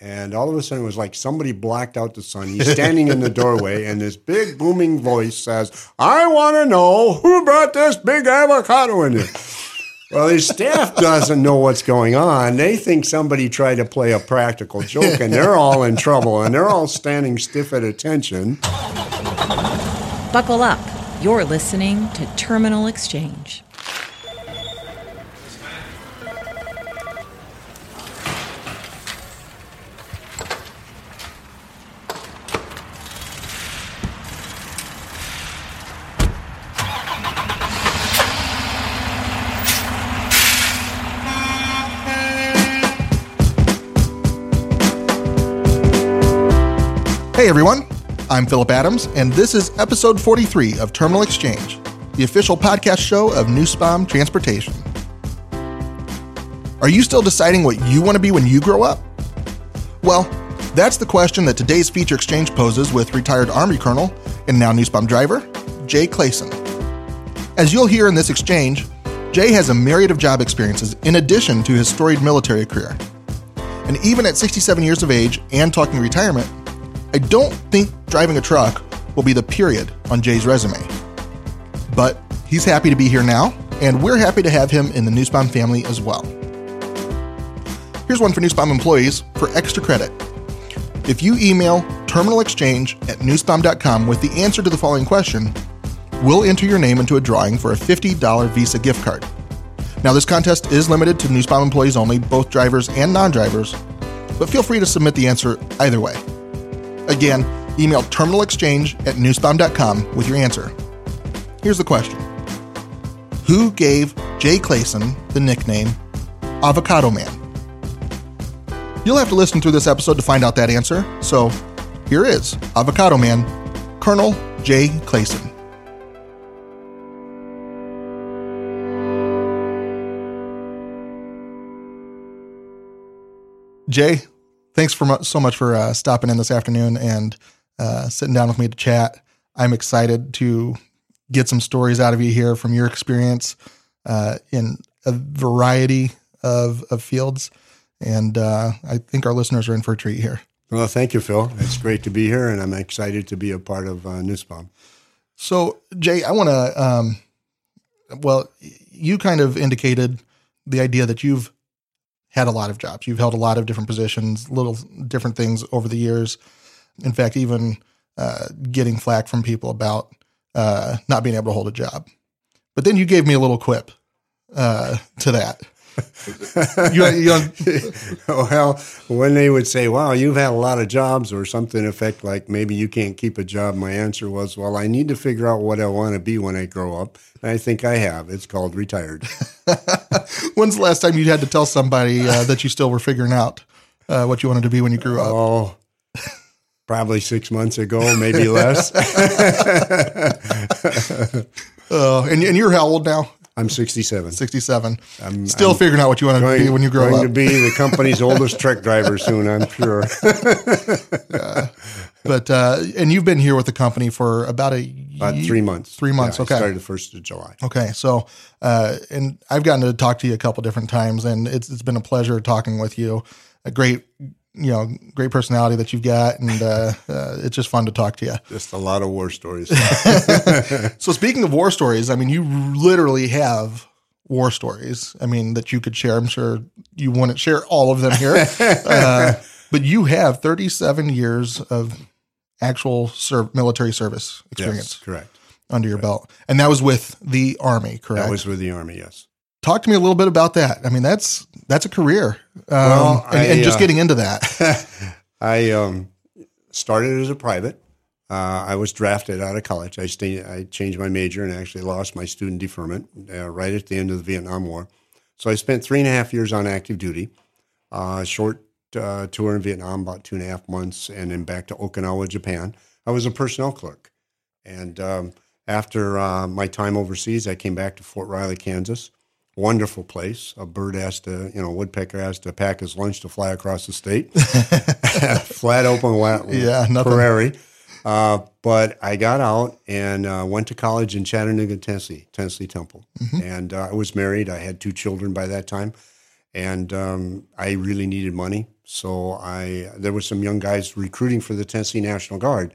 And all of a sudden, it was like somebody blacked out the sun. He's standing in the doorway, and this big booming voice says, I want to know who brought this big avocado in here. Well, his staff doesn't know what's going on. They think somebody tried to play a practical joke, and they're all in trouble, and they're all standing stiff at attention. Buckle up. You're listening to Terminal Exchange. I'm Philip Adams, and this is episode 43 of Terminal Exchange, the official podcast show of Nussbaum Transportation. Are you still deciding what you want to be when you grow up? Well, that's the question that today's feature exchange poses with retired Army Colonel and now Nussbaum driver, Jay Clason. As you'll hear in this exchange, Jay has a myriad of job experiences in addition to his storied military career. And even at 67 years of age and talking retirement, I don't think driving a truck will be the period on Jay's resume. But he's happy to be here now, and we're happy to have him in the Nussbaum family as well. Here's one for Nussbaum employees for extra credit. If you email terminalexchange at nussbaum.com with the answer to the following question, we'll enter your name into a drawing for a $50 Visa gift card. Now, this contest is limited to Nussbaum employees only, both drivers and non drivers, but feel free to submit the answer either way. Again, email terminalexchange at nussbaum.com with your answer. Here's the question Who gave Jay Clason the nickname Avocado Man? You'll have to listen through this episode to find out that answer, so here is Avocado Man, Colonel Jay Clason. Jay, thanks for so much for uh, stopping in this afternoon and uh, sitting down with me to chat. I'm excited to get some stories out of you here from your experience uh, in a variety of, of fields. And uh, I think our listeners are in for a treat here. Well, thank you, Phil. It's great to be here, and I'm excited to be a part of uh, Nussbaum. So, Jay, I want to, um, well, you kind of indicated the idea that you've had a lot of jobs. You've held a lot of different positions, little different things over the years. In fact, even uh, getting flack from people about uh, not being able to hold a job. But then you gave me a little quip uh, to that. you, you well, when they would say, "Wow, you've had a lot of jobs," or something effect like, "Maybe you can't keep a job," my answer was, "Well, I need to figure out what I want to be when I grow up." And I think I have. It's called retired. When's the last time you had to tell somebody uh, that you still were figuring out uh, what you wanted to be when you grew up? Oh, probably six months ago, maybe less. oh, and, and you're how old now? I'm 67. 67. I'm still I'm figuring out what you want to be when you grow going up. to be the company's oldest truck driver soon, I'm sure. yeah. But uh, and you've been here with the company for about a about three months. Three months. Yeah, okay. started the first of July. Okay. So, uh, and I've gotten to talk to you a couple different times, and it's it's been a pleasure talking with you. A great you know, great personality that you've got, and uh, uh, it's just fun to talk to you. Just a lot of war stories. so, speaking of war stories, I mean, you literally have war stories. I mean, that you could share. I'm sure you wouldn't share all of them here, uh, but you have 37 years of actual serv- military service experience. Yes, correct. Under your belt, and that was with the Army, correct? That was with the Army, yes talk to me a little bit about that. I mean, that's that's a career, um, well, and, I, and, just uh, getting into that. I um, started as a private. Uh, I was drafted out of college. I stayed, I changed my major and actually lost my student deferment uh, right at the end of the Vietnam War. So I spent three and a half years on active duty, uh, short uh, tour in Vietnam, about two and a half months, and then back to Okinawa, Japan. I was a personnel clerk, and um, after uh, my time overseas, I came back to Fort Riley, Kansas wonderful place. A bird has to, you know, woodpecker has to pack his lunch to fly across the state. Flat open, yeah, nothing. prairie. Uh, but I got out and uh, went to college in Chattanooga, Tennessee, Tennessee Temple. Mm-hmm. And uh, I was married. I had two children by that time. And um, I really needed money. So I there were some young guys recruiting for the Tennessee National Guard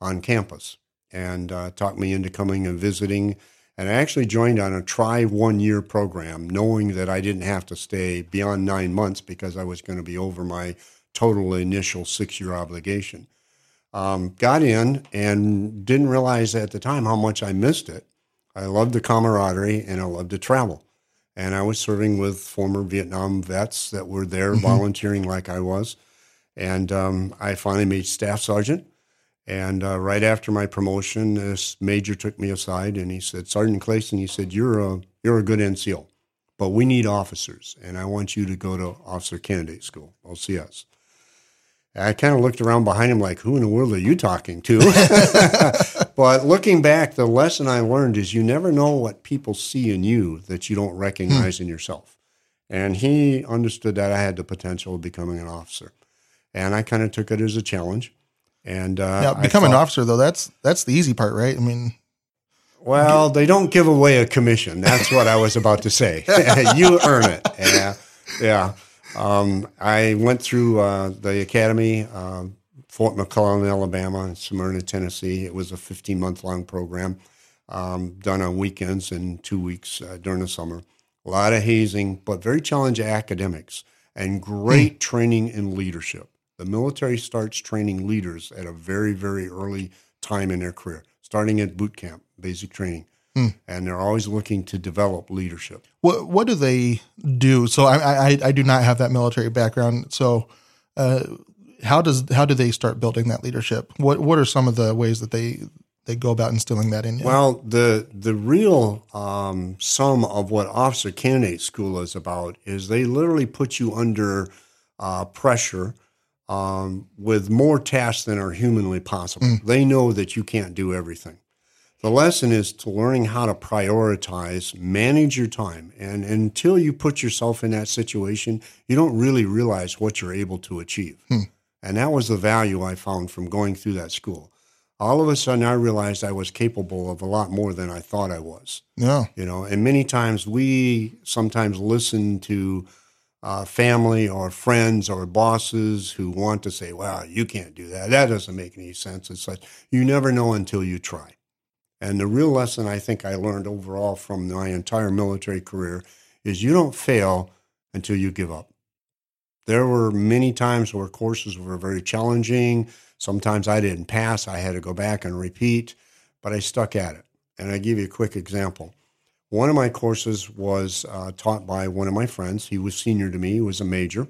on campus, and uh, talked me into coming and visiting. And I actually joined on a try one year program, knowing that I didn't have to stay beyond nine months because I was going to be over my total initial six year obligation. Um, got in and didn't realize at the time how much I missed it. I loved the camaraderie and I loved to travel. And I was serving with former Vietnam vets that were there Mm-hmm. volunteering like I was. And um, I finally made staff sergeant. And uh, right after my promotion, this major took me aside and he said, Sergeant Clason, he said, you're a, you're a good NCO, but we need officers. And I want you to go to Officer Candidate School, OCS. I kind of looked around behind him like, who in the world are you talking to? but looking back, the lesson I learned is you never know what people see in you that you don't recognize in yourself. And he understood that I had the potential of becoming an officer. And I kind of took it as a challenge. And uh, Now, become an officer though, that's that's the easy part, right? I mean, Well, they don't give away a commission. That's what I was about to say. you earn it. Yeah, yeah. Um, I went through uh, the academy, uh, Fort McClellan, Alabama, and Smyrna, Tennessee. It was a 15 month long program um, done on weekends and two weeks uh, during the summer. A lot of hazing, but very challenging academics and great training in leadership. The military starts training leaders at a very, very early time in their career, starting at boot camp, basic training. And they're always looking to develop leadership. what what do they do? So I I, I do not have that military background. So uh, how does how do they start building that leadership? What what are some of the ways that they they go about instilling that in you? Well, the the real um, sum of what Officer Candidate School is about is they literally put you under uh, pressure um, with more tasks than are humanly possible. They know that you can't do everything. The lesson is to learning how to prioritize, manage your time, and until you put yourself in that situation, you don't really realize what you're able to achieve. And that was the value I found from going through that school. All of a sudden, I realized I was capable of a lot more than I thought I was. Yeah, you know and many times we sometimes listen to uh, family or friends or bosses who want to say well you can't do that. That doesn't make any sense. It's like you never know until you try and the real lesson i think i learned overall from my entire military career is you don't fail until you give up there were many times where courses were very challenging sometimes i didn't pass i had to go back and repeat but i stuck at it and I give you a quick example. One of my courses was uh, taught by one of my friends. He was senior to me. He was a major.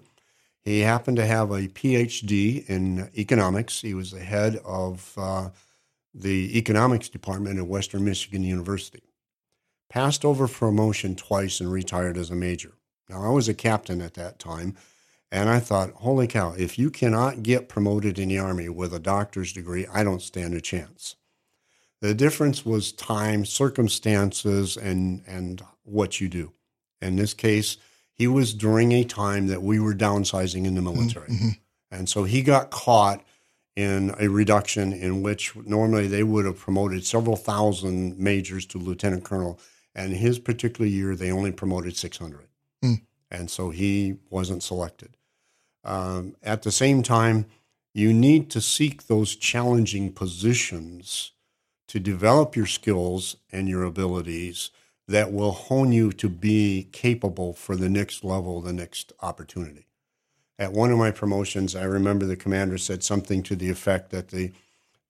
He happened to have a PhD in economics. He was the head of uh, the economics department at Western Michigan University. Passed over for promotion twice and retired as a major. Now, I was a captain at that time, and I thought, holy cow, if you cannot get promoted in the Army with a doctor's degree, I don't stand a chance. The difference was time, circumstances, and and what you do. In this case, he was during a time that we were downsizing in the military, mm-hmm. and so he got caught in a reduction in which normally they would have promoted several thousand majors to lieutenant colonel, and his particular year they only promoted six hundred, and so he wasn't selected. Um, at the same time, you need to seek those challenging positions to develop your skills and your abilities that will hone you to be capable for the next level, the next opportunity. At one of my promotions, I remember the commander said something to the effect that the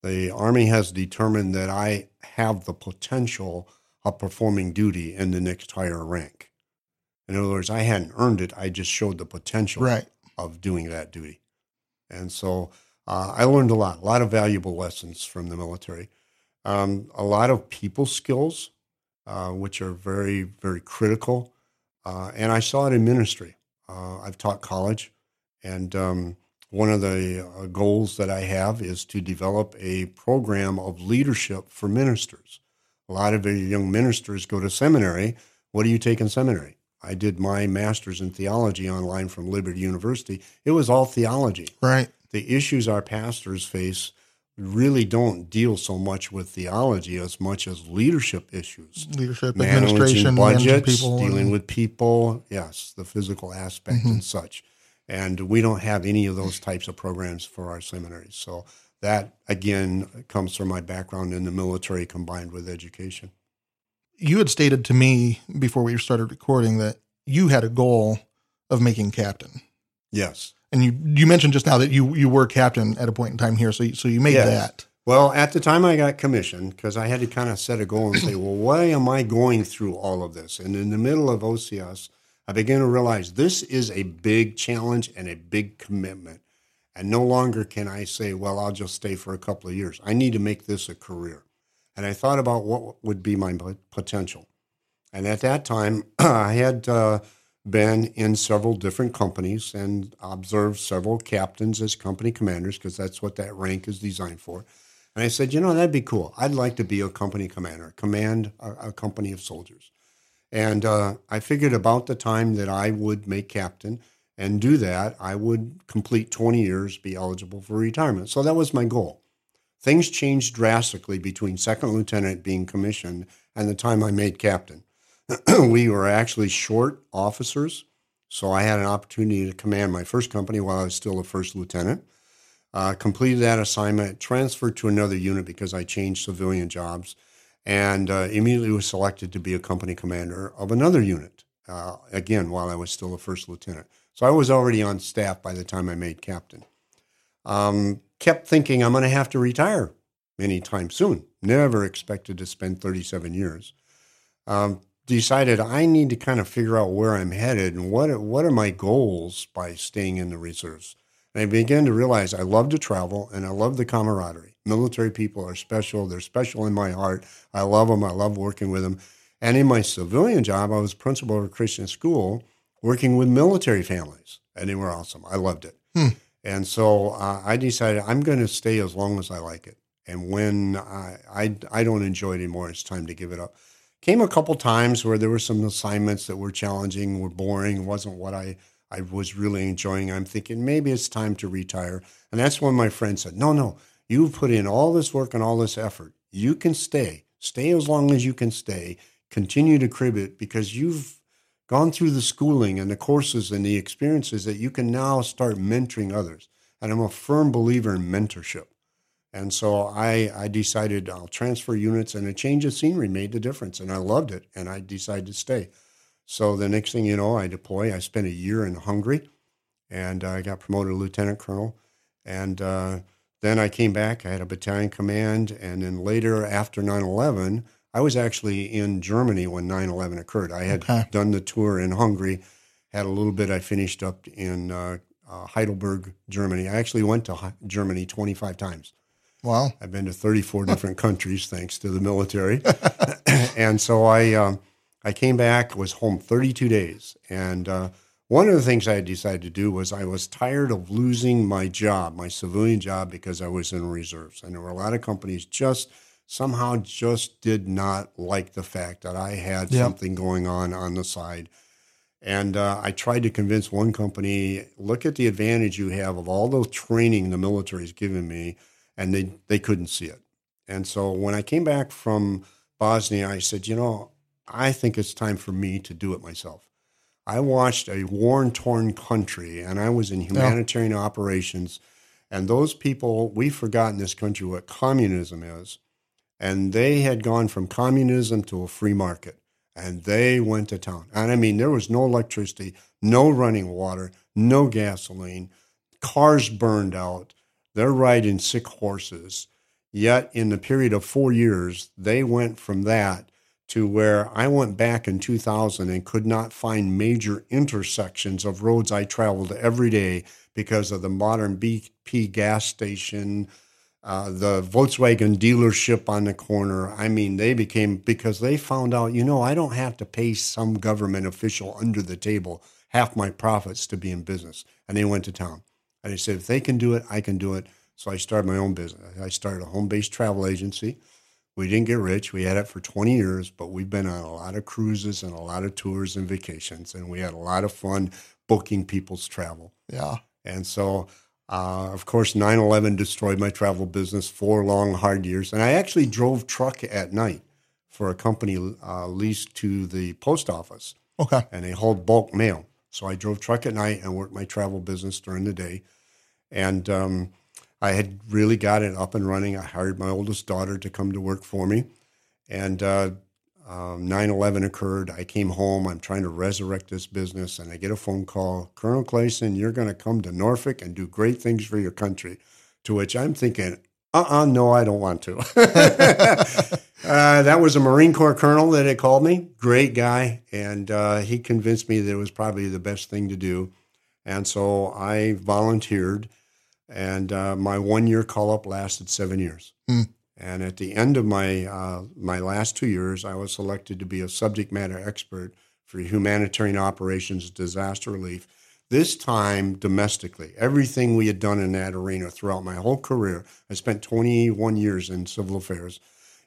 the Army has determined that I have the potential of performing duty in the next higher rank. In other words, I hadn't earned it, I just showed the potential right. of doing that duty. And so uh, I learned a lot, a lot of valuable lessons from the military, um, a lot of people skills, uh, which are very, very critical. Uh, and I saw it in ministry. Uh, I've taught college, and um, one of the uh, goals that I have is to develop a program of leadership for ministers. A lot of young ministers go to seminary. What do you take in seminary? I did my master's in theology online from Liberty University. It was all theology. Right. The issues our pastors face really don't deal so much with theology as much as leadership issues. Leadership, Managing administration, budgets, dealing and- with people, yes, the physical aspect Mm-hmm. and such. And we don't have any of those types of programs for our seminaries. So that, again, comes from my background in the military combined with education. You had stated to me before we started recording that you had a goal of making captain. Yes. And you, you mentioned just now that you, you were captain at a point in time here. So you, so you made Yes. that. Well, at the time I got commissioned, because I had to kind of set a goal and say, well, why am I going through all of this? And in the middle of OCS, I began to realize this is a big challenge and a big commitment. And no longer can I say, well, I'll just stay for a couple of years. I need to make this a career. And I thought about what would be my potential. And at that time, I had uh, been in several different companies and observed several captains as company commanders, because that's what that rank is designed for. And I said, you know, that'd be cool. I'd like to be a company commander, command a, a company of soldiers. And uh, I figured about the time that I would make captain and do that, I would complete 20 years, be eligible for retirement. So that was my goal. Things changed drastically between second lieutenant being commissioned and the time I made captain. we were actually short officers, so I had an opportunity to command my first company while I was still a first lieutenant. Uh, completed that assignment, transferred to another unit because I changed civilian jobs, and uh, immediately was selected to be a company commander of another unit. Uh, again, while I was still a first lieutenant, so I was already on staff by the time I made captain. Um, kept thinking I'm going to have to retire anytime soon. Never expected to spend 37 years. Um, decided I need to kind of figure out where I'm headed and what what are my goals by staying in the reserves. And I began to realize I love to travel and I love the camaraderie. Military people are special. They're special in my heart. I love them. I love working with them. And in my civilian job, I was principal of a Christian school working with military families, and they were awesome. I loved it. And so uh, I decided I'm going to stay as long as I like it. And when I, I, I don't enjoy it anymore, it's time to give it up. Came a couple times where there were some assignments that were challenging, were boring, wasn't what I, I was really enjoying. I'm thinking maybe it's time to retire. And that's when my friend said, No, no, you've put in all this work and all this effort. You can stay. Stay as long as you can stay. Continue to crib it because you've gone through the schooling and the courses and the experiences that you can now start mentoring others. And I'm a firm believer in mentorship. And so I, I decided I'll transfer units, and a change of scenery made the difference. And I loved it, and I decided to stay. So the next thing you know, I deploy. I spent a year in Hungary, and I got promoted to lieutenant colonel. And uh, then I came back. I had a battalion command, and then later, after 9/11, I was actually in Germany when 9/11 occurred. I had Okay. done the tour in Hungary, had a little bit. I finished up in uh, uh, Heidelberg, Germany. I actually went to Germany 25 times. Wow. I've been to 34 different countries thanks to the military. and so I, um, I came back, was home 32 days. And uh, one of the things I had decided to do was I was tired of losing my job, my civilian job, because I was in reserves. And there were a lot of companies just somehow just did not like the fact that I had Yep. something going on on the side. And uh, I tried to convince one company, look at the advantage you have of all the training the military's given me, and they, they couldn't see it. And so when I came back from Bosnia, I said, you know, I think it's time for me to do it myself. I watched a war torn country and I was in humanitarian operations. And those people, we've forgotten this country what communism is. And they had gone from communism to a free market and they went to town. And I mean, there was no electricity, no running water, no gasoline, cars burned out. They're riding sick horses. Yet, in the period of four years, they went from that to where I went back in 2000 and could not find major intersections of roads I traveled every day because of the modern BP gas station, uh, the Volkswagen dealership on the corner. I mean, they became because they found out, you know, I don't have to pay some government official under the table half my profits to be in business. And they went to town. And they said, if they can do it, I can do it. So I started my own business. I started a home based travel agency. We didn't get rich. We had it for 20 years, but we've been on a lot of cruises and a lot of tours and vacations. And we had a lot of fun booking people's travel. Yeah. And so, uh, of course, 9 11 destroyed my travel business four long, hard years. And I actually drove truck at night for a company uh, leased to the post office, Okay. and they hauled bulk mail. So I drove truck at night and worked my travel business during the day. And um, I had really got it up and running. I hired my oldest daughter to come to work for me. And uh, um, 9-11 occurred. I came home. I'm trying to resurrect this business. And I get a phone call, Colonel Clason, you're going to come to Norfolk and do great things for your country. To which I'm thinking, uh-uh, no, I don't want to. uh, that was a Marine Corps colonel that had called me. Great guy. And uh, he convinced me that it was probably the best thing to do. And so I volunteered. And uh, my one-year call-up lasted seven years. And at the end of my uh, my last two years, I was selected to be a subject matter expert for humanitarian operations, disaster relief. This time domestically, everything we had done in that arena throughout my whole career. I spent 21 years in civil affairs.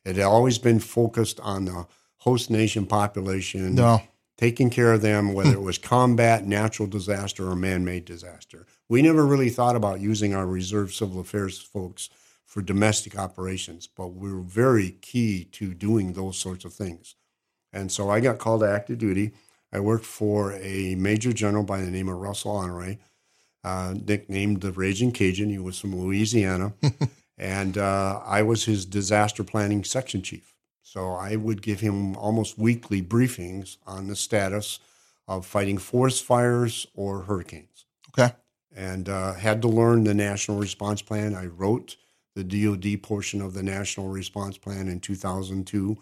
It had always been focused on the host nation population, No. Taking care of them, whether it was combat, natural disaster, or man made disaster. We never really thought about using our reserve civil affairs folks for domestic operations, but we were very key to doing those sorts of things. And so I got called to active duty. I worked for a major general by the name of Russell Honore, uh, nicknamed the Raging Cajun. He was from Louisiana. and uh, I was his disaster planning section chief. So I would give him almost weekly briefings on the status of fighting forest fires or hurricanes Okay. and uh, had to learn the national response plan. I wrote the DoD portion of the national response plan in 2002,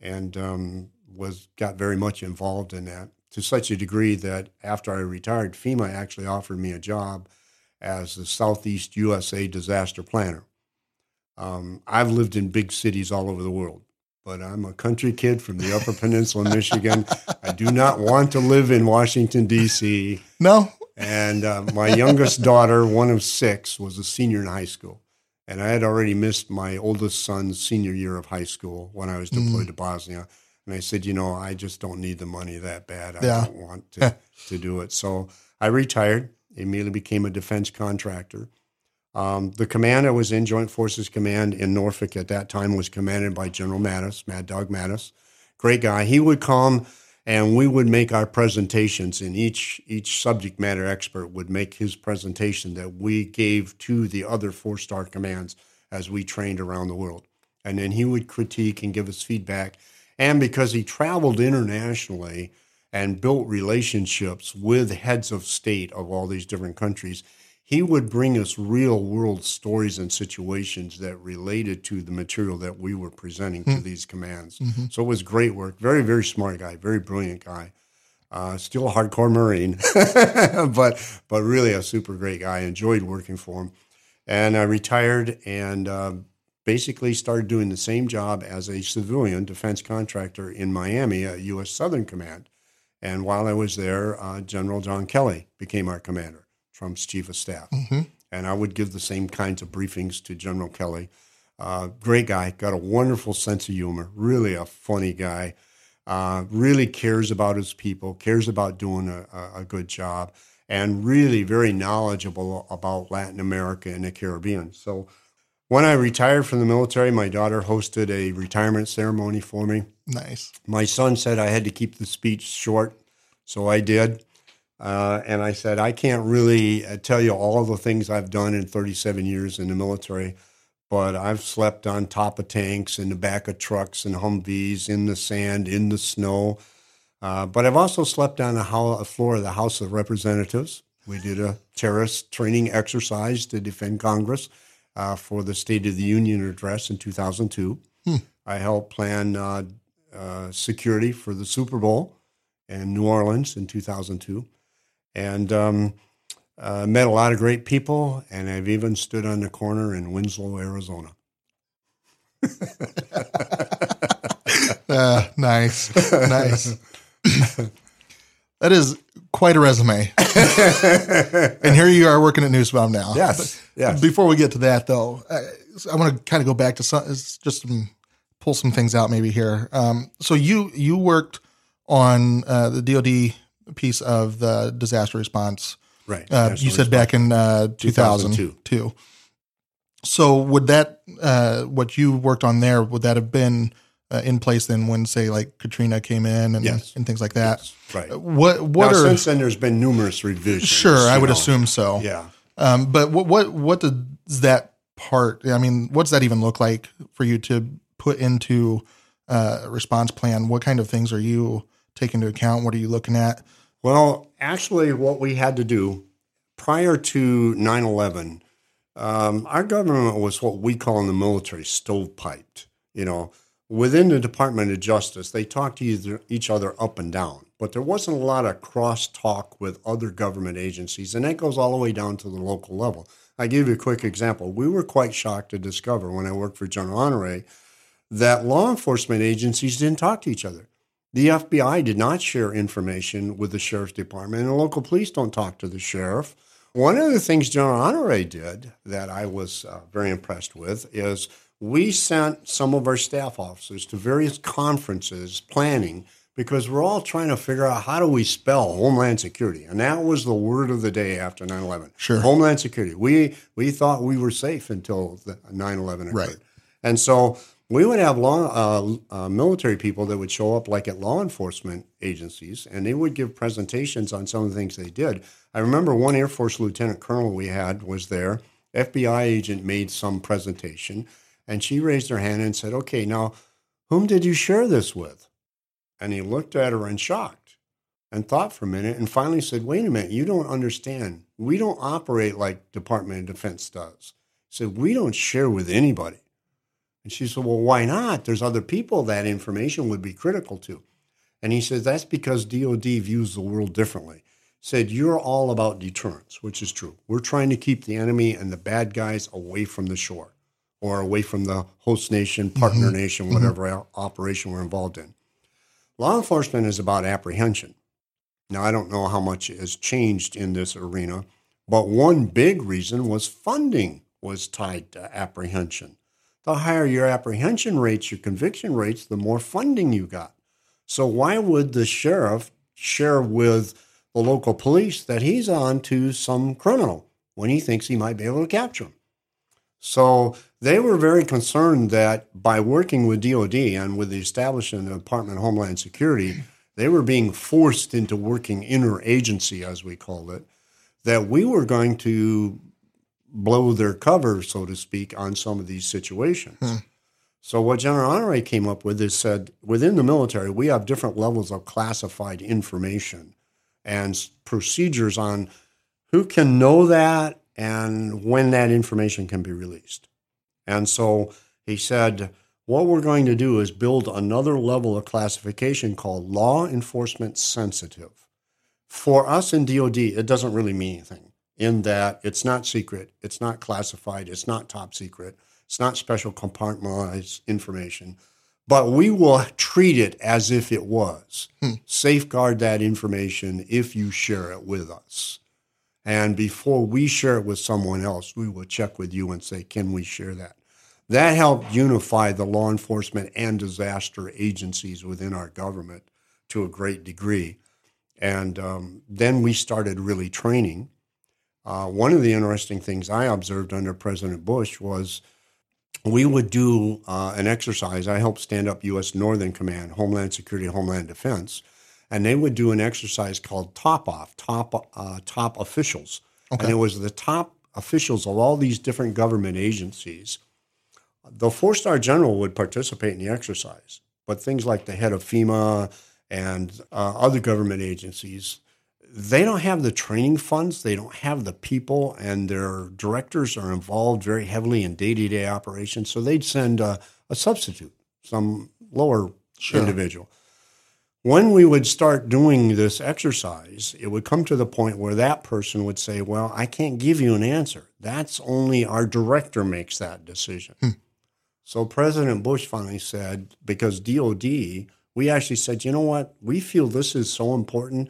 and um, was got very much involved in that to such a degree that after I retired, FEMA actually offered me a job as the Southeast USA disaster planner. Um, I've lived in big cities all over the world, but I'm a country kid from the Upper Peninsula, Michigan. I do not want to live in Washington D.C. No. And uh, my youngest daughter, one of six, was a senior in high school. And I had already missed my oldest son's senior year of high school when I was deployed to Bosnia. And I said, you know, I just don't need the money that bad. I Yeah. don't want to, to do it. So I retired, immediately became a defense contractor. Um, the command was in, Joint Forces Command in Norfolk at that time, was commanded by General Mattis, Mad Dog Mattis. Great guy. He would come and we would make our presentations, and each each subject matter expert would make his presentation that we gave to the other four star commands as we trained around the world. And then he would critique and give us feedback. And because he traveled internationally and built relationships with heads of state of all these different countries, he would bring us real world stories and situations that related to the material that we were presenting to these commands. So it was great work. Very, very smart guy, very brilliant guy. Uh, still a hardcore Marine, but but really a super great guy. Enjoyed working for him, and I retired and uh, basically started doing the same job as a civilian defense contractor in Miami at U.S. Southern Command. And while I was there, uh, General John Kelly became our commander, Trump's chief of staff. And I would give the same kinds of briefings to General Kelly. Uh, great guy, got a wonderful sense of humor, really a funny guy. Uh, really cares about his people, cares about doing a, a good job, and really very knowledgeable about Latin America and the Caribbean. So when I retired from the military, my daughter hosted a retirement ceremony for me Nice. my son said I had to keep the speech short, so I did. Uh, and I said, I can't really uh, tell you all the things I've done in 37 years in the military, but I've slept on top of tanks, in the back of trucks and Humvees, in the sand, in the snow. Uh, but I've also slept on the hou- floor of the House of Representatives. We did a terrorist training exercise to defend Congress uh, for the State of the Union address in 2002. I helped plan uh, uh, security for the Super Bowl in New Orleans in 2002, and um, uh, met a lot of great people. And I've even stood on the corner in Winslow, Arizona. Uh, nice. nice. that is quite a resume. and here you are working at Nussbaum now. Yes, yes. Before we get to that, though, I, I want to kind of go back to some, just some, pull some things out maybe here. Um, so you you worked on uh, the DoD piece of the disaster response. Right. Uh, you said back in uh, 2002. 2002. So would that uh, what you worked on there would that have been uh, in place then when, say, like Katrina came in and, Yes. and things like that. Yes, right. Uh, What what now, are since then, there's been numerous revisions. sure? I would know. assume so. Yeah. Um, but what what what does that part? I mean, what's that even look like for you to put into uh, a response plan? What kind of things are you taking into account? What are you looking at? Well, actually, what we had to do prior to 9 11, um, our government was what we call in the military stovepiped. You know, within the Department of Justice, they talked to each other up and down, but there wasn't a lot of crosstalk with other government agencies, and that goes all the way down to the local level. I give you a quick example. We were quite shocked to discover when I worked for General Honore that law enforcement agencies didn't talk to each other. The FBI did not share information with the sheriff's department, and the local police don't talk to the sheriff. One of the things General Honore did that I was uh, very impressed with is we sent some of our staff officers to various conferences planning because we're all trying to figure out how do we spell Homeland Security, and that was the word of the day after 9/11. Sure. Homeland Security. We we thought we were safe until the 9/11 occurred. Right. And so we would have law, uh, uh, military people that would show up like at law enforcement agencies, and they would give presentations on some of the things they did. I remember one Air Force lieutenant colonel we had was there. FBI agent made some presentation, and she raised her hand and said, "Okay, now, whom did you share this with?" And he looked at her in shocked and thought for a minute, and finally said, "Wait a minute, you don't understand. We don't operate like Department of Defense does." so "We don't share with anybody." And she said, Well, why not? There's other people that information would be critical to. And he says, That's because DOD views the world differently. Said, You're all about deterrence, which is true. We're trying to keep the enemy and the bad guys away from the shore or away from the host nation, mm-hmm. partner nation, mm-hmm. whatever o- operation we're involved in. Law enforcement is about apprehension. Now, I don't know how much has changed in this arena, but one big reason was funding was tied to apprehension the higher your apprehension rates, your conviction rates, the more funding you got. So why would the sheriff share with the local police that he's on to some criminal when he thinks he might be able to capture him? So they were very concerned that by working with DOD and with the establishment of the Department of Homeland Security, they were being forced into working interagency, as we called it, that we were going to blow their cover, so to speak, on some of these situations. Hmm. So what General Honore came up with is said within the military we have different levels of classified information and procedures on who can know that and when that information can be released. And so he said, what we're going to do is build another level of classification called law enforcement sensitive. For us in DoD, it doesn't really mean anything in that it's not secret, it's not classified, it's not top secret, it's not special compartmentalized information, but we will treat it as if it was. Safeguard that information if you share it with us. And before we share it with someone else, we will check with you and say, can we share that? That helped unify the law enforcement and disaster agencies within our government to a great degree. And um, then we started really training. Uh, one of the interesting things I observed under President Bush was we would do uh, an exercise. I helped stand up U.S. Northern Command, Homeland Security, Homeland Defense, and they would do an exercise called Top Off, Top uh, Top Officials, and it was the top officials of all these different government agencies. The four-star general would participate in the exercise, but things like the head of FEMA and uh, other government agencies, they don't have the training funds, they don't have the people, and their directors are involved very heavily in day to day operations. So they'd send a, a substitute, some lower individual. When we would start doing this exercise, it would come to the point where that person would say, Well, I can't give you an answer. That's only our director makes that decision. Hmm. So President Bush finally said, because DOD, we actually said, you know what? We feel this is so important.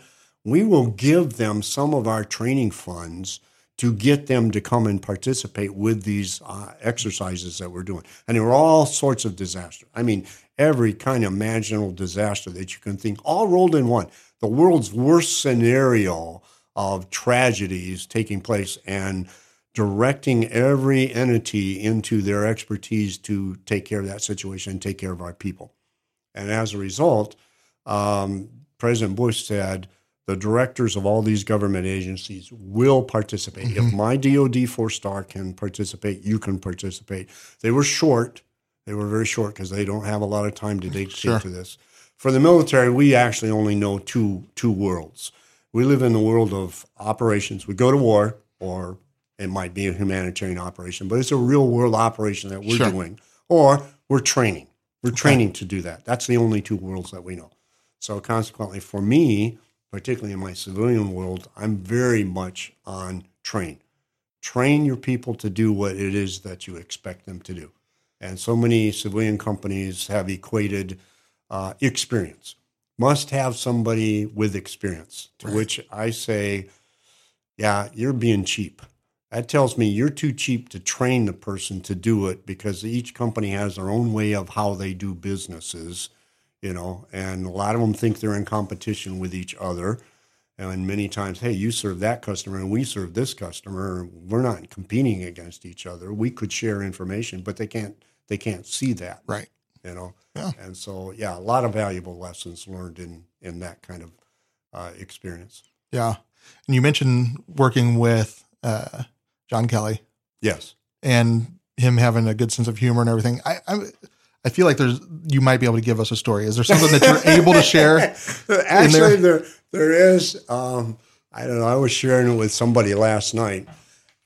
We will give them some of our training funds to get them to come and participate with these uh, exercises that we're doing. And there were all sorts of disaster. I mean, every kind of imaginable disaster that you can think, all rolled in one. The world's worst scenario of tragedies taking place and directing every entity into their expertise to take care of that situation and take care of our people. And as a result, um, President Bush said the directors of all these government agencies will participate. If mm-hmm. my DoD four star can participate, you can participate. They were short. They were very short because they don't have a lot of time to dedicate Sure. to this. For the military, we actually only know two two worlds. We live in the world of operations. We go to war, or it might be a humanitarian operation, but it's a real world operation that we're Sure. doing, or we're training. We're training to do that. That's the only two worlds that we know. So consequently, for me, particularly in my civilian world, I'm very much on train. Train your people to do what it is that you expect them to do. And so many civilian companies have equated uh, experience. Must have somebody with experience. To which I say, yeah, you're being cheap. That tells me you're too cheap to train the person to do it because each company has their own way of how they do businesses, you know, and a lot of them think they're in competition with each other. And many times, hey, you serve that customer and we serve this customer. We're not competing against each other. We could share information, but they can't they can't see that Right. you know. Yeah. And so, yeah, a lot of valuable lessons learned in in that kind of uh, experience. Yeah. And you mentioned working with uh, John Kelly Yes. and him having a good sense of humor and everything. I, I I feel like there's you might be able to give us a story. Is there something that you're able to share? Actually, there there is. Um, I don't know. I was sharing it with somebody last night.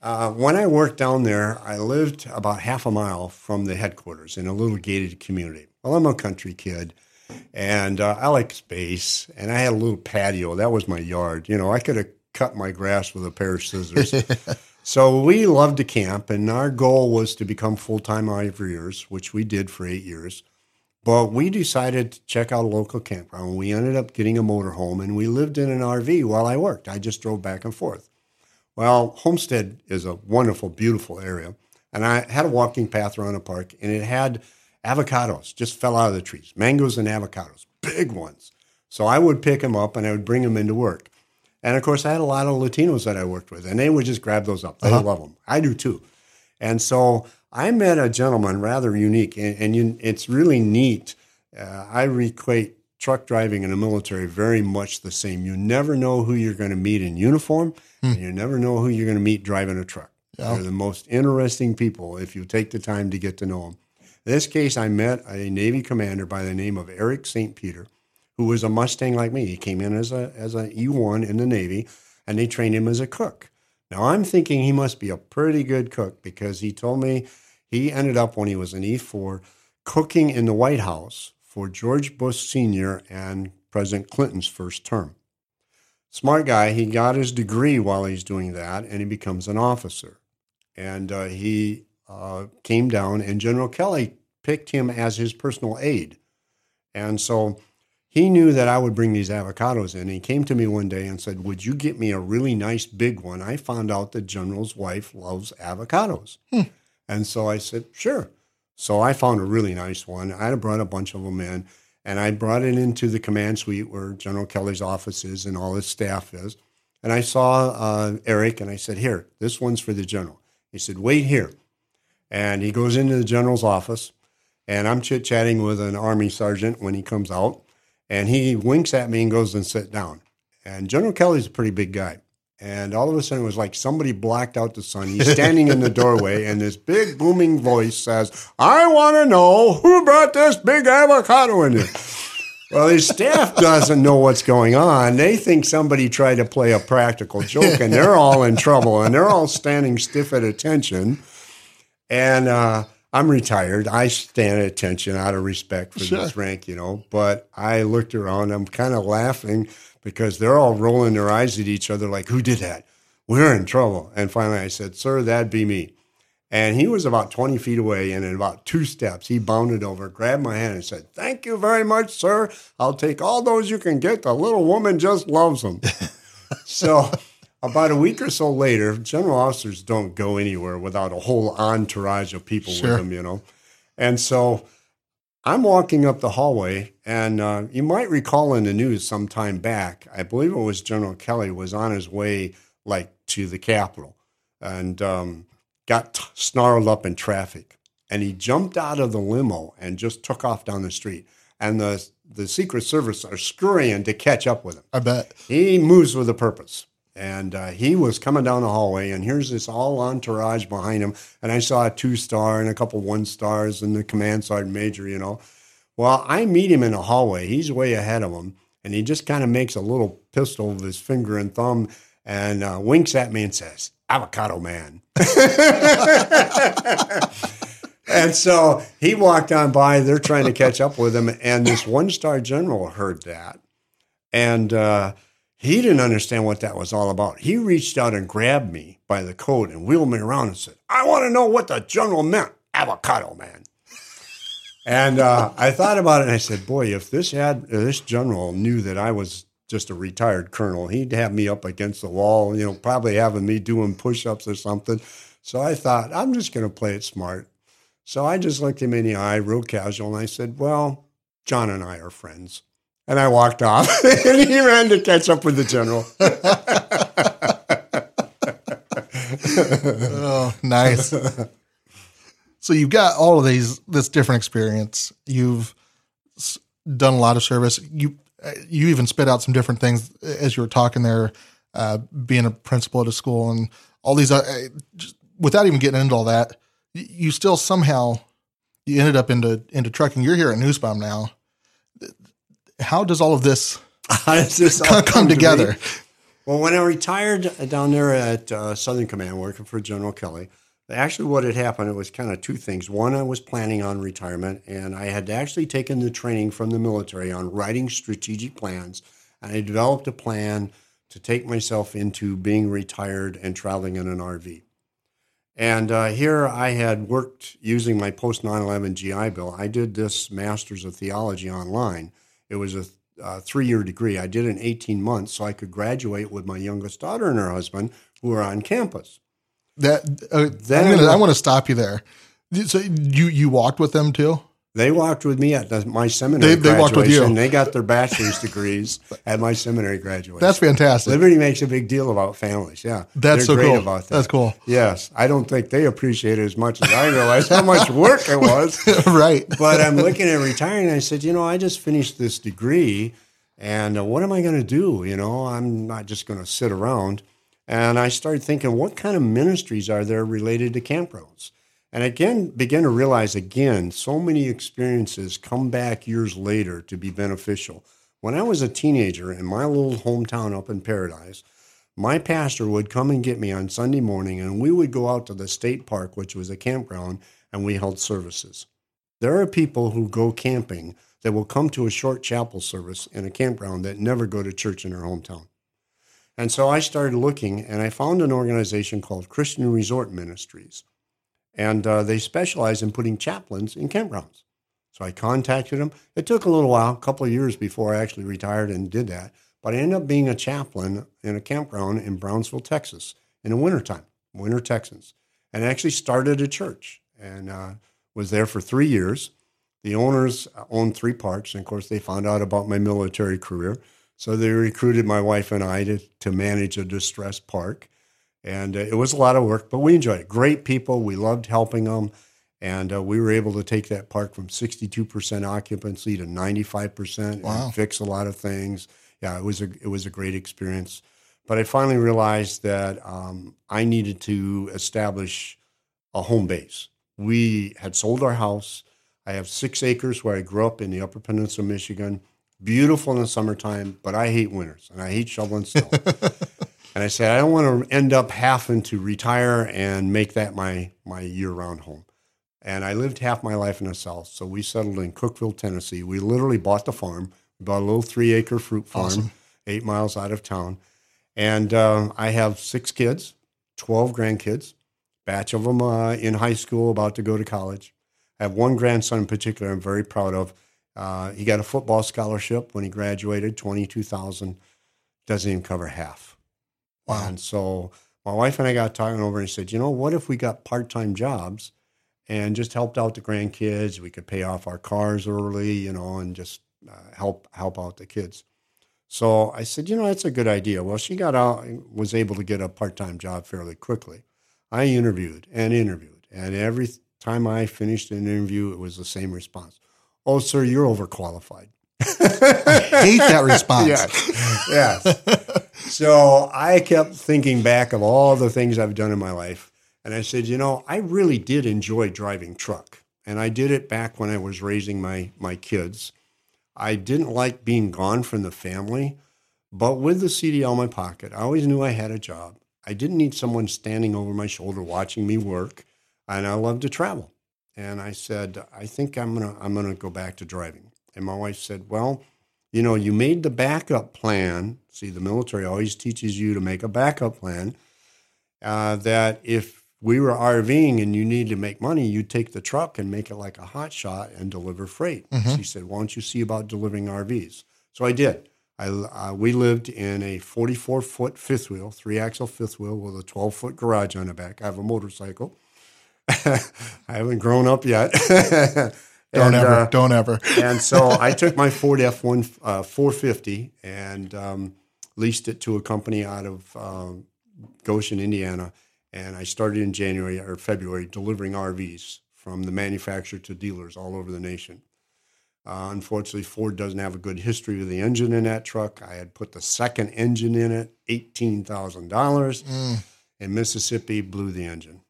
Uh, when I worked down there, I lived about half a mile from the headquarters in a little gated community. Well, I'm a country kid, and uh, I like space, and I had a little patio. That was my yard. You know, I could have cut my grass with a pair of scissors. so we loved to camp, and our goal was to become full time RVers, which we did for eight years. But we decided to check out a local campground. We ended up getting a motorhome, and we lived in an RV while I worked. I just drove back and forth. Well, Homestead is a wonderful, beautiful area. And I had a walking path around the park, and it had avocados just fell out of the trees, mangoes and avocados, big ones. So I would pick them up and I would bring them into work. And of course, I had a lot of Latinos that I worked with, and they would just grab those up. They love them. I do too. And so I met a gentleman rather unique, and, and you, it's really neat. Uh, I equate truck driving in the military very much the same. You never know who you're going to meet in uniform, and you never know who you're going to meet driving a truck. Yeah. They're the most interesting people if you take the time to get to know them. In this case, I met a Navy commander by the name of Eric St. Peter, who was a Mustang like me. He came in as a as an E1 in the Navy, and they trained him as a cook. Now I'm thinking he must be a pretty good cook because he told me he ended up when he was an E4 cooking in the White House for George Bush Sr. and President Clinton's first term. Smart guy. He got his degree while he's doing that, and he becomes an officer. And uh, he uh, came down, and General Kelly picked him as his personal aide. And so he knew that I would bring these avocados in. He came to me one day and said, Would you get me a really nice big one? I found out the general's wife loves avocados. And so I said, Sure. So I found a really nice one. I brought a bunch of them in, and I brought it into the command suite where General Kelly's office is and all his staff is. And I saw uh, Eric, and I said, Here, this one's for the general. He said, Wait here. And he goes into the general's office, and I'm chit chatting with an army sergeant when he comes out, and he winks at me and goes and sit down. And General Kelly's a pretty big guy. And all of a sudden, it was like somebody blacked out the sun. He's standing in the doorway, and this big booming voice says, I want to know who brought this big avocado in here. Well, his staff doesn't know what's going on. They think somebody tried to play a practical joke, and they're all in trouble, and they're all standing stiff at attention. And uh, I'm retired. I stand at attention out of respect for Sure. this rank, you know. But I looked around. I'm kind of laughing because they're all rolling their eyes at each other, like, "Who did that? We're in trouble." And finally, I said, "Sir, that'd be me." And he was about 20 feet away, and in about two steps, he bounded over, grabbed my hand, and said, Thank you very much, sir. I'll take all those you can get. The little woman just loves them. so, about a week or so later, general officers don't go anywhere without a whole entourage of people Sure. with them, you know. And so I'm walking up the hallway, and uh, you might recall in the news some time back, I believe it was General Kelly was on his way like to the Capitol, and um, got t- snarled up in traffic, and he jumped out of the limo and just took off down the street. and the the Secret Service are scurrying to catch up with him. I bet. He moves with a purpose. And uh, he was coming down the hallway, and here's this all entourage behind him. And I saw a two star and a couple one stars and the command sergeant major, you know. Well, I meet him in the hallway. He's way ahead of him, and he just kind of makes a little pistol with his finger and thumb and uh, winks at me and says, Avocado man. and so he walked on by. They're trying to catch up with him. And this one star general heard that. And uh, he didn't understand what that was all about. He reached out and grabbed me by the coat and wheeled me around and said, I want to know what the general meant. Avocado man. And uh, I thought about it and I said, boy, if this had this general knew that I was just a retired colonel, he'd have me up against the wall, you know, probably having me doing push-ups or something. So I thought, I'm just going to play it smart. So I just looked him in the eye, real casual, and I said, Well, John and I are friends. And I walked off, and he ran to catch up with the general. oh, nice. so you've got all of these this different experience. You've done a lot of service. You you even spit out some different things as you were talking there, uh, being a principal at a school and all these. Uh, just, without even getting into all that, you still somehow you ended up into into trucking. You're here at Nussbaum now. How does all of this, this come, come together? To well, when I retired down there at uh, Southern Command, working for General Kelly, actually what had happened it was kind of two things. One, I was planning on retirement, and I had actually taken the training from the military on writing strategic plans, and I developed a plan to take myself into being retired and traveling in an RV. And uh, here I had worked using my post 9 11 GI Bill. I did this Master's of Theology online. It was a uh, three year degree. I did it in 18 months so I could graduate with my youngest daughter and her husband who were on campus. That uh, then gonna, I want to stop you there. So you you walked with them too? They walked with me at the, my seminary. They, they walked with you. They got their bachelor's degrees at my seminary graduation. That's fantastic. Liberty makes a big deal about families. Yeah, that's They're so cool. About that. That's cool. Yes, I don't think they appreciate it as much as I realized how much work it was. right. But I'm looking at retiring. I said, you know, I just finished this degree, and uh, what am I going to do? You know, I'm not just going to sit around. And I started thinking, what kind of ministries are there related to campgrounds? And again, begin to realize again, so many experiences come back years later to be beneficial. When I was a teenager in my little hometown up in Paradise, my pastor would come and get me on Sunday morning, and we would go out to the state park, which was a campground, and we held services. There are people who go camping that will come to a short chapel service in a campground that never go to church in their hometown. And so I started looking, and I found an organization called Christian Resort Ministries and uh, they specialize in putting chaplains in campgrounds. So I contacted them. It took a little while, a couple of years before I actually retired and did that. But I ended up being a chaplain in a campground in Brownsville, Texas, in the wintertime, winter Texans, and actually started a church and uh, was there for three years. The owners owned three parks, and of course, they found out about my military career. So they recruited my wife and I to, to manage a distressed park. And uh, it was a lot of work, but we enjoyed it. Great people. We loved helping them. And uh, we were able to take that park from 62% occupancy to 95% wow. and fix a lot of things. Yeah, it was a, it was a great experience. But I finally realized that um, I needed to establish a home base. We had sold our house. I have six acres where I grew up in the Upper Peninsula, Michigan. Beautiful in the summertime, but I hate winters and I hate shoveling snow. And I said, I don't want to end up having to retire and make that my, my year round home. And I lived half my life in the South. So we settled in Cookeville, Tennessee. We literally bought the farm. We bought a little three acre fruit farm, awesome. eight miles out of town. And uh, I have six kids, 12 grandkids, batch of them uh, in high school, about to go to college. I have one grandson in particular I'm very proud of. Uh, he got a football scholarship when he graduated, 22000 Doesn't even cover half Wow. And so my wife and I got talking over and said, you know, what if we got part time jobs and just helped out the grandkids? We could pay off our cars early, you know, and just uh, help help out the kids. So I said, you know, that's a good idea. Well, she got out, was able to get a part time job fairly quickly. I interviewed and interviewed, and every time I finished an interview, it was the same response. Oh, sir, you're overqualified. Hate that response. Yes. so I kept thinking back of all the things I've done in my life. And I said, you know, I really did enjoy driving truck. And I did it back when I was raising my, my kids. I didn't like being gone from the family, but with the CDL in my pocket, I always knew I had a job. I didn't need someone standing over my shoulder watching me work, and I loved to travel. And I said, I think I'm gonna I'm gonna go back to driving. And my wife said, Well, you know, you made the backup plan. See, the military always teaches you to make a backup plan. Uh, that if we were RVing and you need to make money, you take the truck and make it like a hot shot and deliver freight. She said, "Why don't you see about delivering RVs?" So I did. I uh, we lived in a 44 foot fifth wheel, three axle fifth wheel with a 12 foot garage on the back. I have a motorcycle. I haven't grown up yet. Don't And, ever. uh, don't ever. and so I took my Ford F one uh, 450 and um, leased it to a company out of um, Goshen, Indiana, and I started in January or February delivering RVs from the manufacturer to dealers all over the nation. Uh, unfortunately, Ford doesn't have a good history with the engine in that truck. I had put the second engine in it, eighteen thousand dollars, and Mississippi blew the engine.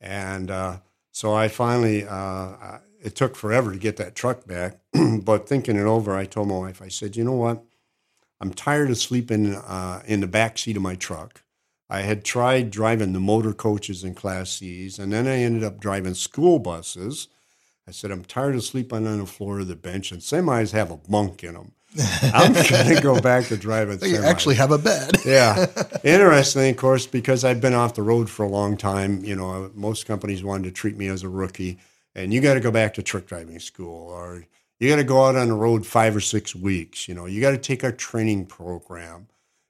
And uh, so I finally, uh, I- it took forever to get that truck back. but thinking it over, I told my wife, I said, you know what? I'm tired of sleeping uh, in the back seat of my truck. I had tried driving the motor coaches in Class C's, and then I ended up driving school buses. I said, I'm tired of sleeping on the floor of the bench, and semis have a bunk in them. I'm going to go back to driving You semis. actually have a bed. Yeah. Interesting, of course, because I've been off the road for a long time. You know, most companies wanted to treat me as a rookie, and you got to go back to truck driving school, or you got to go out on the road five or six weeks. You know, you got to take our training program.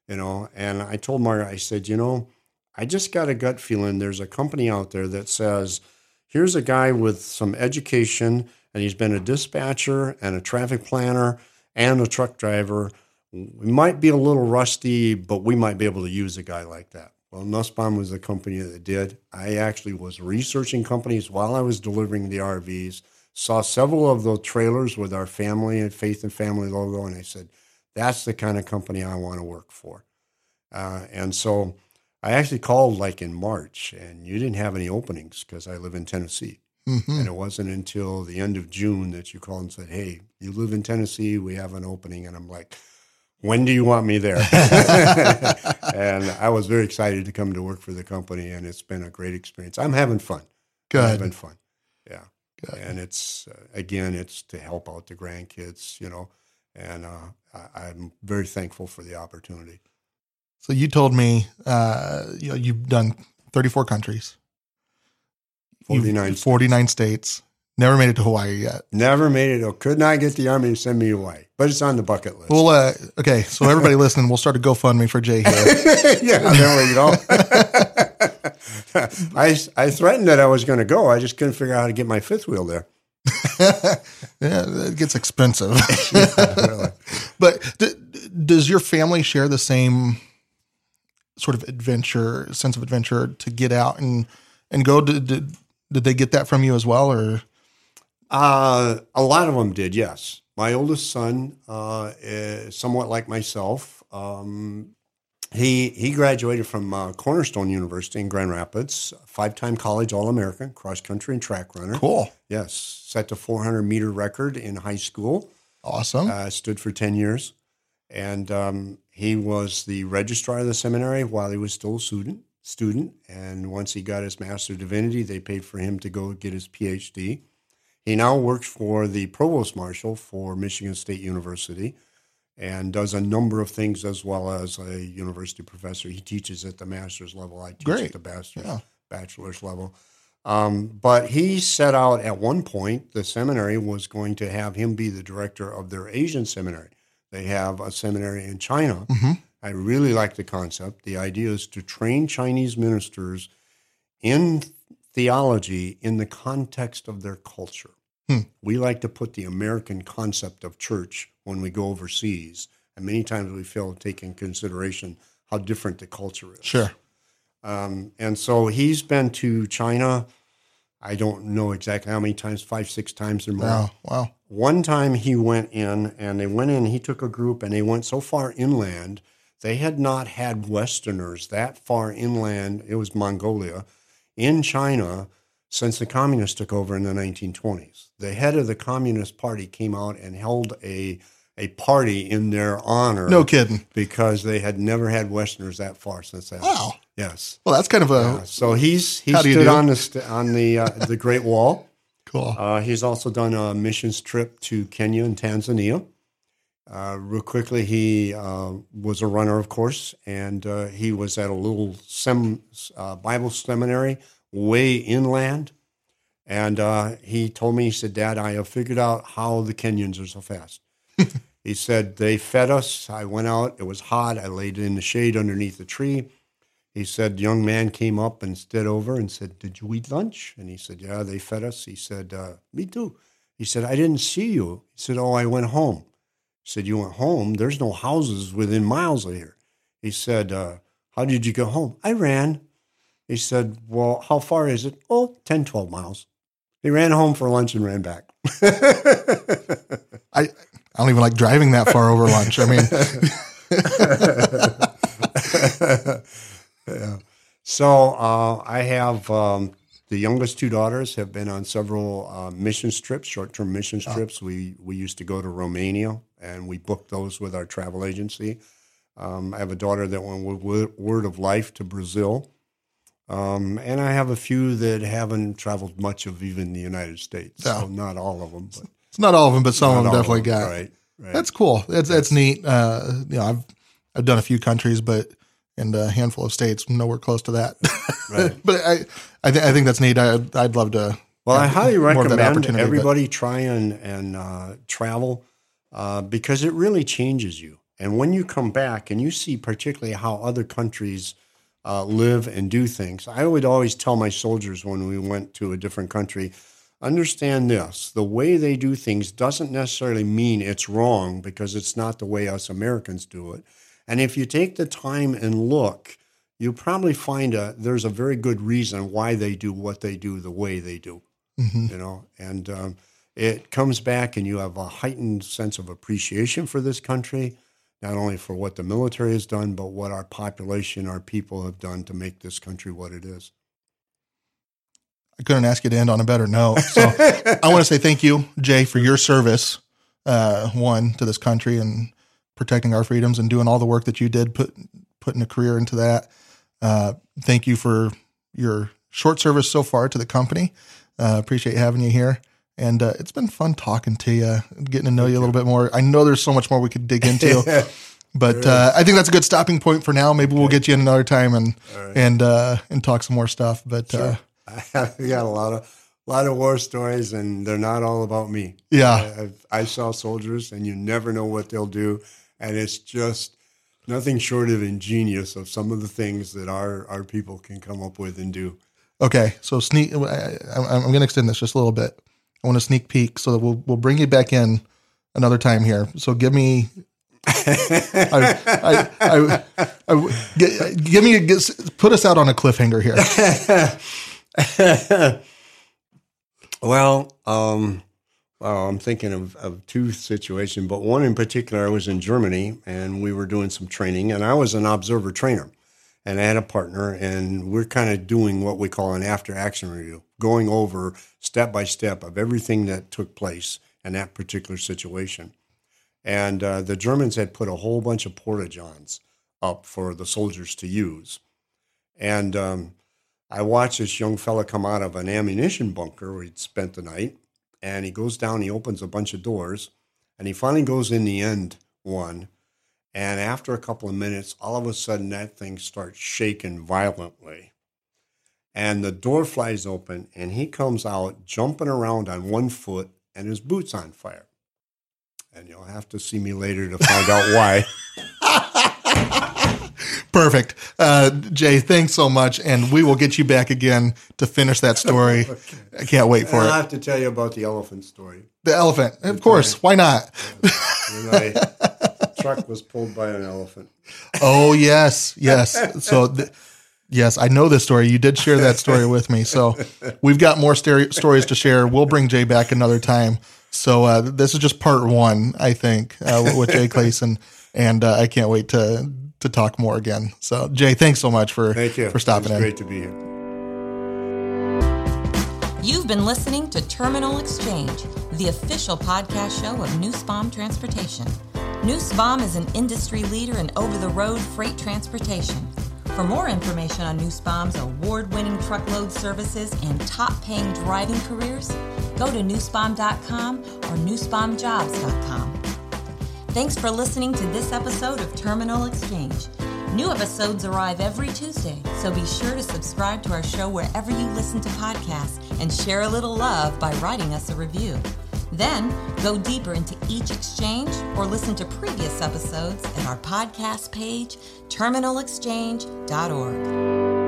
You know, and I told Margaret, I said, you know, I just got a gut feeling there's a company out there that says, here's a guy with some education, and he's been a dispatcher and a traffic planner and a truck driver. We might be a little rusty, but we might be able to use a guy like that. Well, Nussbaum was the company that did. I actually was researching companies while I was delivering the RVs, saw several of the trailers with our family and Faith and Family logo, and I said, that's the kind of company I want to work for. Uh, and so I actually called like in March, and you didn't have any openings because I live in Tennessee. And it wasn't until the end of June that you called and said, Hey, you live in Tennessee, we have an opening. And I'm like, When do you want me there? and I was very excited to come to work for the company, and it's been a great experience. I'm having fun. I'm Good. having fun. Yeah. Good. And it's, uh, again, it's to help out the grandkids, you know, and uh, I, I'm very thankful for the opportunity. So you told me uh, you know, you've done 34 countries, You've- 49 49 states. Never made it to Hawaii yet. Never made it, could not get the Army to send me away, but it's on the bucket list. Well, uh, okay. So everybody listening, we'll start a GoFundMe for Jay here. yeah, there we go. I, I threatened that I was going to go. I just couldn't figure out how to get my fifth wheel there. yeah, it gets expensive. but d- does your family share the same sort of adventure, sense of adventure to get out and and go? Did, did, did they get that from you as well, or Uh, a lot of them did, yes. My oldest son, uh, is somewhat like myself, um, he he graduated from uh, Cornerstone University in Grand Rapids, five time college All American, cross country and track runner. cool, Yes, set the 400 meter record in high school. awesome? uh, stood for 10 years. And um, he was the registrar of the seminary while he was still a student. Student, and once he got his Master of Divinity, they paid for him to go get his PhD. He now works for the provost marshal for Michigan State University, and does a number of things as well as a university professor. He teaches at the master's level. I teach Great. at the bachelor's, Yeah. bachelor's level. Um, but he set out at one point, the seminary was going to have him be the director of their Asian seminary. They have a seminary in China. I really like the concept. The idea is to train Chinese ministers in theology in the context of their culture. We like to put the American concept of church when we go overseas, and many times we fail to take in consideration how different the culture is. Sure. Um, and so he's been to China. I don't know exactly how many times, five, six times or more. Wow. Wow. one time he went in and they went in, he took a group and they went so far inland. They had not had Westerners that far inland, it was Mongolia, in China since the communists took over in the 1920s. The head of the Communist Party came out and held a a party in their honor. No kidding. Because they had never had Westerners that far since that. Wow. Yes. Well, that's kind of a Uh, so he's he do stood do? on the st- on the uh, the Great Wall. cool. Uh, he's also done a missions trip to Kenya and Tanzania. Uh, real quickly, he uh, was a runner, of course, and uh, he was at a little sem- uh, Bible seminary way inland. And uh, he told me, he said, Dad, I have figured out how the Kenyans are so fast. he said, They fed us. I went out. It was hot. I laid in the shade underneath the tree. He said, the young man came up and stood over and said, Did you eat lunch? And he said, Yeah, they fed us. He said, uh, Me too. He said, I didn't see you. He said, Oh, I went home. Said, You went home? There's no houses within miles of here. He said, uh, How did you go home? I ran. He said, Well, how far is it? Oh, 10, 12 miles. He ran home for lunch and ran back. I I don't even like driving that far over lunch. I mean, yeah. So uh, I have um, the youngest two daughters have been on several uh, missions trips, short-term missions trips. We we used to go to Romania and we booked those with our travel agency. Um, I have a daughter that went with Wo- Word of Life to Brazil, um, and I have a few that haven't traveled much of even the United States. So not all of them, but it's not all of them, but some of them definitely of them. got. right. Right. That's cool. That's that's neat. Uh, you know, I've I've done a few countries, but and a handful of states, nowhere close to that. Right. but I I, th- I think that's neat. I I'd love to. Well, I highly more of that recommend opportunity, but- everybody try and and uh, travel uh, because it really changes you. And when you come back and you see particularly how other countries uh, live and do things, I would always tell my soldiers when we went to a different country, understand this: the way they do things doesn't necessarily mean it's wrong because it's not the way us Americans do it. And if you take the time and look, you'll probably find a there's a very good reason why they do what they do the way they do Mhm. you know and um, it comes back and you have a heightened sense of appreciation for this country not only for what the military has done but what our population our people have done to make this country what it is I couldn't ask you to end on a better note. So I want to say thank you, Jay, for your service. Uh, one to this country and protecting our freedoms and doing all the work that you did, put putting a career into that. Uh, thank you for your short service so far to the company. Uh, appreciate having you here. And uh, it's been fun talking to you, getting to know you a little bit more. I know there's so much more we could dig into, but uh, I think that's a good stopping point for now. Maybe we'll get you in another time and and uh, and talk some more stuff. But uh, we got a lot of lot of war stories and they're not all about me yeah, I, I saw soldiers and you never know what they'll do and it's just nothing short of ingenious of some of the things that our our people can come up with and do Okay, so sneak. I, I, I'm going to extend this just a little bit. I want to sneak peek, so that we'll we'll bring you back in another time here. So give me, I, I, I, I, gi- give me, a, put us out on a cliffhanger here. well, um, well, I'm thinking of, of two situations, but one in particular, I was in Germany and we were doing some training, and I was an observer trainer, and I had a partner, and we're kind of doing what we call an after action review, going over step by step of everything that took place in that particular situation. And uh, the Germans had put a whole bunch of porta johns up for the soldiers to use, and um, I watched this young fella come out of an ammunition bunker where he'd spent the night, and he goes down, he opens a bunch of doors, and he finally goes in the end one. And after a couple of minutes, all of a sudden that thing starts shaking violently. And the door flies open, and he comes out jumping around on one foot, and his boot's on fire. And you'll have to see me later to find out why. Perfect, uh, Jay. Thanks so much, and we will get you back again to finish that story. I can't wait for I'll it. have to tell you about the elephant story. The elephant, of course. Why not? When my truck was pulled by an elephant. Oh yes, yes. So th- Yes, I know this story. You did share that story with me. So we've got more ster- stories to share. We'll bring Jay back another time. So uh, this is just part one, I think, uh, with Jay Clason, and uh, I can't wait to to talk more again. So Jay, thanks so much for Thank you. for stopping it's in. Great to be here. You've been listening to Terminal Exchange, the official podcast show of Nussbaum Transportation. Nussbaum is an industry leader in over the road freight transportation. For more information on Nussbaum's award winning truckload services and top paying driving careers, go to nussbaum.com or nussbaumjobs.com. Thanks for listening to this episode of Terminal Exchange. New episodes arrive every Tuesday, so be sure to subscribe to our show wherever you listen to podcasts and share a little love by writing us a review. Then go deeper into each exchange or listen to previous episodes at our podcast page, terminalexchange.org.